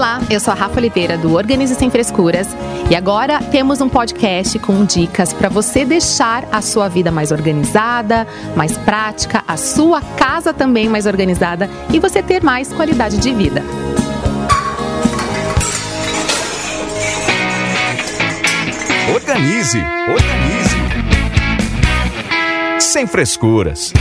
Olá, eu sou a Rafa Oliveira do Organize Sem Frescuras e agora temos um podcast com dicas para você deixar a sua vida mais organizada, mais prática, a sua casa também mais organizada e você ter mais qualidade de vida. Organize, organize. Sem frescuras.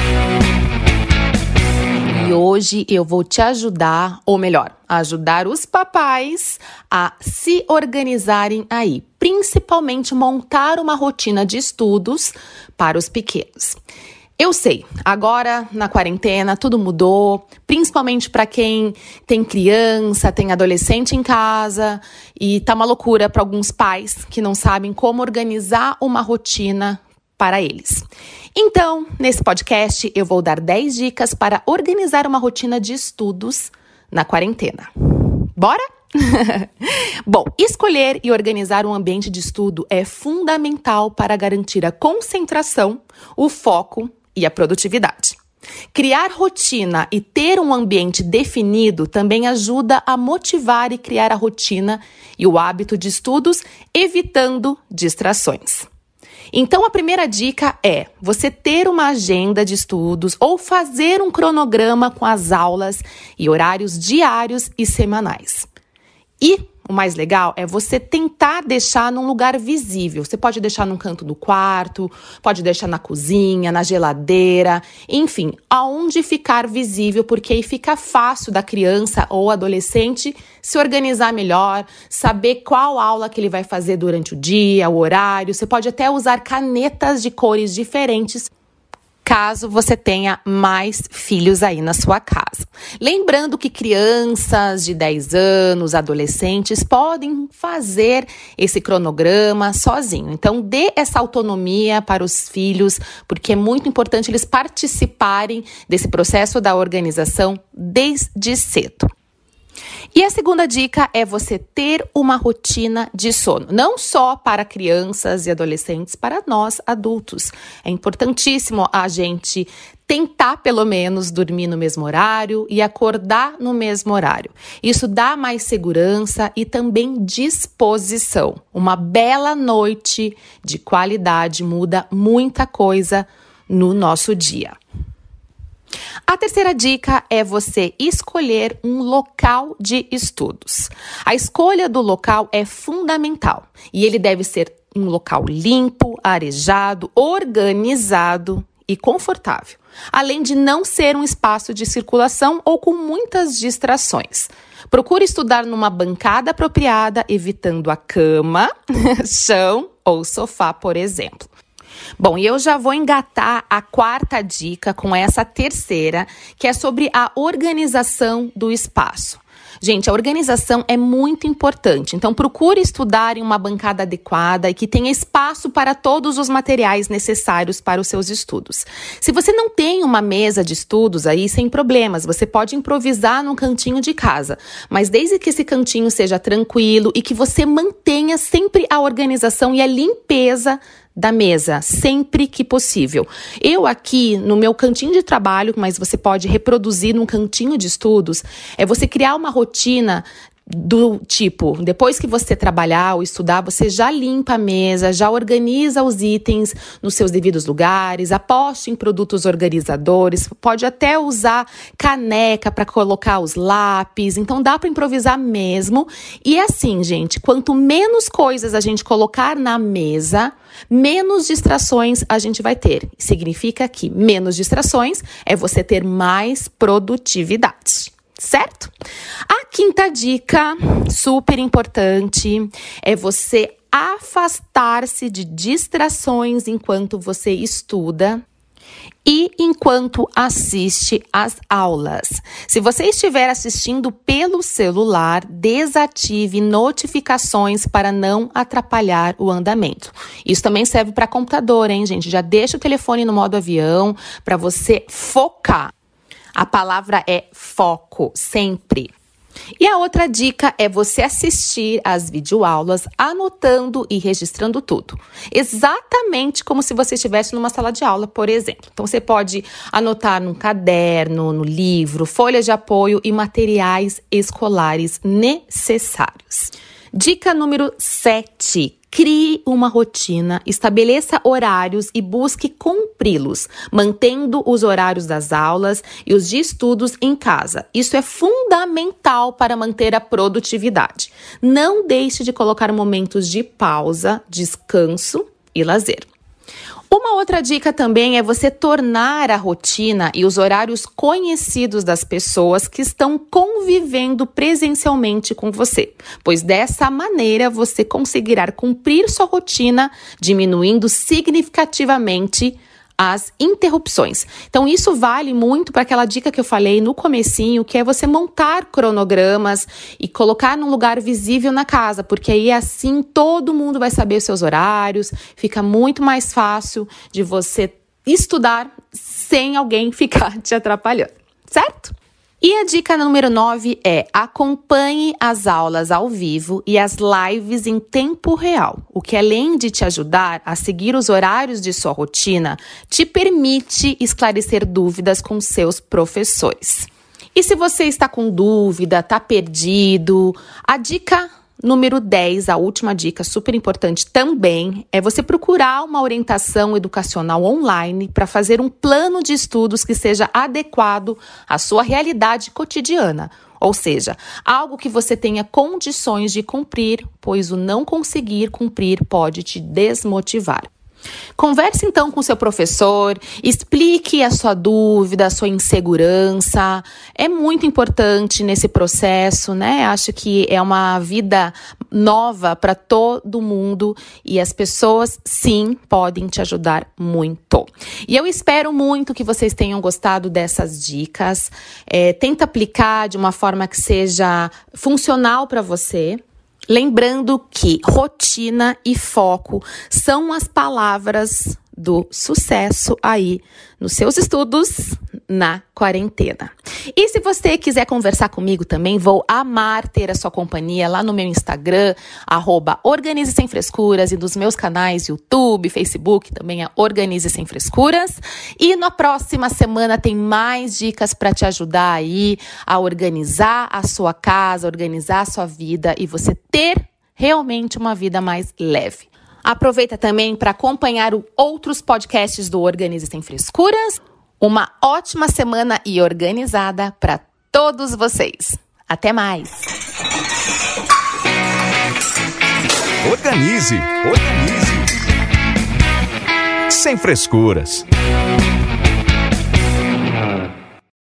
E hoje eu vou te ajudar, ou melhor, ajudar os papais a se organizarem aí, principalmente montar uma rotina de estudos para os pequenos. Eu sei, agora na quarentena tudo mudou, principalmente para quem tem criança, tem adolescente em casa e tá uma loucura para alguns pais que não sabem como organizar uma rotina para eles. Então, nesse podcast, eu vou dar 10 dicas para organizar uma rotina de estudos na quarentena. Bora? Bom, escolher e organizar um ambiente de estudo é fundamental para garantir a concentração, o foco e a produtividade. Criar rotina e ter um ambiente definido também ajuda a motivar e criar a rotina e o hábito de estudos, evitando distrações. Então, a primeira dica é você ter uma agenda de estudos ou fazer um cronograma com as aulas e horários diários e semanais. E o mais legal é você tentar deixar num lugar visível. Você pode deixar num canto do quarto, pode deixar na cozinha, na geladeira, enfim, aonde ficar visível, porque aí fica fácil da criança ou adolescente se organizar melhor, saber qual aula que ele vai fazer durante o dia, o horário. Você pode até usar canetas de cores diferentes caso você tenha mais filhos aí na sua casa. Lembrando que crianças de 10 anos, adolescentes, podem fazer esse cronograma sozinho. Então, dê essa autonomia para os filhos, porque é muito importante eles participarem desse processo da organização desde cedo. E a segunda dica é você ter uma rotina de sono, não só para crianças e adolescentes, para nós adultos. É importantíssimo a gente tentar pelo menos dormir no mesmo horário e acordar no mesmo horário. Isso dá mais segurança e também disposição. Uma bela noite de qualidade muda muita coisa no nosso dia. A terceira dica é você escolher um local de estudos. A escolha do local é fundamental e ele deve ser um local limpo, arejado, organizado e confortável, além de não ser um espaço de circulação ou com muitas distrações. Procure estudar numa bancada apropriada, evitando a cama, chão ou sofá, por exemplo. Bom, e eu já vou engatar a quarta dica com essa terceira, que é sobre a organização do espaço. Gente, a organização é muito importante, então procure estudar em uma bancada adequada e que tenha espaço para todos os materiais necessários para os seus estudos. Se você não tem uma mesa de estudos aí, sem problemas, você pode improvisar num cantinho de casa, mas desde que esse cantinho seja tranquilo e que você mantenha sempre a organização e a limpeza da mesa, sempre que possível. Eu aqui no meu cantinho de trabalho, mas você pode reproduzir num cantinho de estudos, é você criar uma rotina do tipo, depois que você trabalhar ou estudar, você já limpa a mesa, já organiza os itens nos seus devidos lugares, aposte em produtos organizadores, pode até usar caneca para colocar os lápis, então dá para improvisar mesmo. E assim, gente, quanto menos coisas a gente colocar na mesa, menos distrações a gente vai ter. Significa que menos distrações é você ter mais produtividade certo? Quinta dica, super importante, é você afastar-se de distrações enquanto você estuda e enquanto assiste às aulas. Se você estiver assistindo pelo celular, desative notificações para não atrapalhar o andamento. Isso também serve para computador, hein, gente? Já deixa o telefone no modo avião para você focar. A palavra é foco, sempre. E a outra dica é você assistir às videoaulas anotando e registrando tudo. Exatamente como se você estivesse numa sala de aula, por exemplo. Então você pode anotar num caderno, no livro, folhas de apoio e materiais escolares necessários. Dica número 7. Crie uma rotina, estabeleça horários e busque cumpri-los, mantendo os horários das aulas e os de estudos em casa. Isso é fundamental para manter a produtividade. Não deixe de colocar momentos de pausa, descanso e lazer. Uma outra dica também é você tornar a rotina e os horários conhecidos das pessoas que estão convivendo presencialmente com você, pois dessa maneira você conseguirá cumprir sua rotina, diminuindo significativamente as interrupções. Então isso vale muito para aquela dica que eu falei no comecinho, que é você montar cronogramas e colocar num lugar visível na casa, porque aí assim todo mundo vai saber os seus horários, fica muito mais fácil de você estudar sem alguém ficar te atrapalhando, certo? E a dica número 9 é acompanhe as aulas ao vivo e as lives em tempo real, o que além de te ajudar a seguir os horários de sua rotina, te permite esclarecer dúvidas com seus professores. E se você está com dúvida, está perdido, a dica Número 10, a última dica super importante também é você procurar uma orientação educacional online para fazer um plano de estudos que seja adequado à sua realidade cotidiana. Ou seja, algo que você tenha condições de cumprir, pois o não conseguir cumprir pode te desmotivar. Converse então com seu professor, explique a sua dúvida, a sua insegurança. É muito importante nesse processo, né? Acho que é uma vida nova para todo mundo e as pessoas sim podem te ajudar muito. E eu espero muito que vocês tenham gostado dessas dicas. É, tenta aplicar de uma forma que seja funcional para você. Lembrando que rotina e foco são as palavras do sucesso aí nos seus estudos na quarentena. E se você quiser conversar comigo também, vou amar ter a sua companhia lá no meu Instagram, arroba Organize Sem Frescuras, e nos meus canais YouTube, Facebook, também é Organize Sem Frescuras. E na próxima semana tem mais dicas para te ajudar aí a organizar a sua casa, organizar a sua vida e você ter realmente uma vida mais leve. Aproveita também para acompanhar outros podcasts do Organize Sem Frescuras. Uma ótima semana e organizada para todos vocês. Até mais! Organize, organize. Sem frescuras.